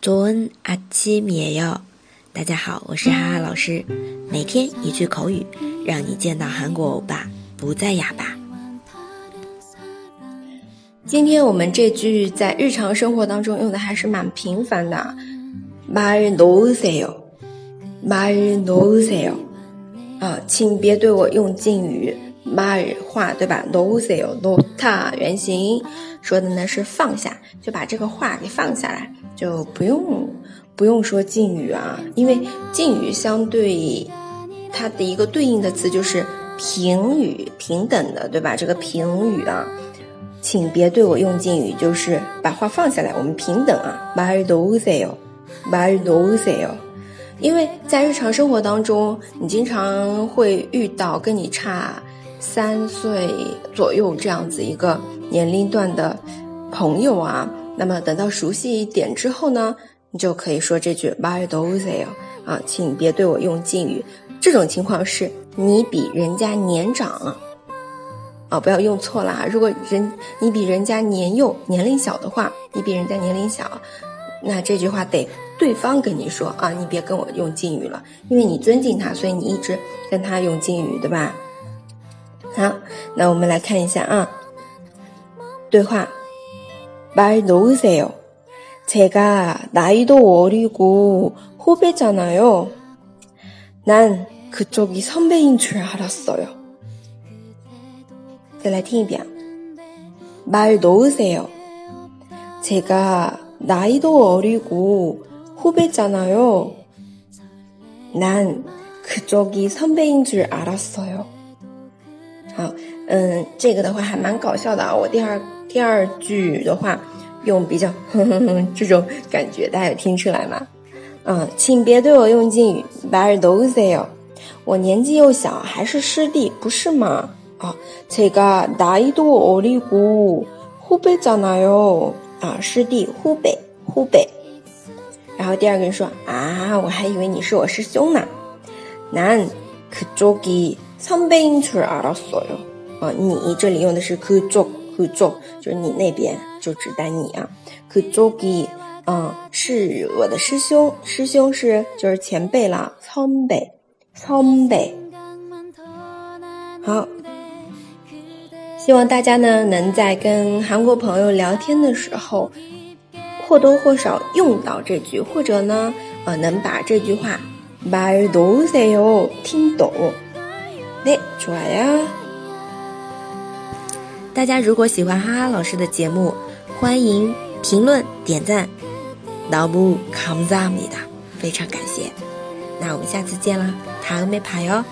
좋은아침이에 요。 大家好，我是哈哈老师。每天一句口语，让你见到韩国欧巴不再哑巴。今天我们这句在日常生活当中用的还是蛮频繁的。말놓으세 요， 말놓으세 요。 啊，请别对我用敬语。말话对吧？놓으세 요， 놓다原形说的呢是放下，就把这个话给放下来， 就不用不用说敬语啊，因为敬语相对它的一个对应的词就是平语，平等的对吧？这个平语啊。请别对我用敬语，就是把话放下来，我们平等啊。말놓으세 요， 말놓으세 요。 因为在日常生活当中，你经常会遇到跟你差三岁左右这样子一个年龄段的朋友啊。 那么等到熟悉一点之后呢，你就可以说这句 “Bye, doze 啊，请别对我用敬语。”这种情况是你比人家年长啊，不要用错了啊。如果人你比人家年幼，年龄小的话，你比人家年龄小，那这句话得对方跟你说啊，你别跟我用敬语了，因为你尊敬他，所以你一直跟他用敬语，对吧？好，那我们来看一下啊，对话。 말놓으세 요， 제가나이도어리고후배잖아 요。 난그쪽이선배인줄알았어 요。 再来听一遍。말놓으세 요。 제가나이도어리고후배잖아 요。 난그쪽이선배인줄알았어 요。 好，嗯，这个的话还蛮搞笑的啊。我第二第二句的话用比较哼哼哼这种感觉，大家有听出来吗？嗯，请别对我用敬语。말놓으세 요。 我年纪又小，还是师弟，不是吗？啊，제가나이도어리고후배잖아 요。 啊，师弟，후배 후배。然后第二个人说啊，我还以为你是我师兄呢。난 그쪽이선배인줄알았어 요。 啊，你这里用的是그 쪽， 그 쪽， 就是你那边，就指代你啊。그쪽 이， 嗯，是我的师兄，师兄是就是前辈了，선배선 배。 好。希望大家呢能在跟韩国朋友聊天的时候，或多或少用到这句，或者呢，呃，能把这句话 말놓으세요听懂。네좋아 요。 大家如果喜欢哈哈老师的节目，欢迎评论点赞。너무감사합니 다， 非常感谢。那我们下次见啦，다음에봐 요。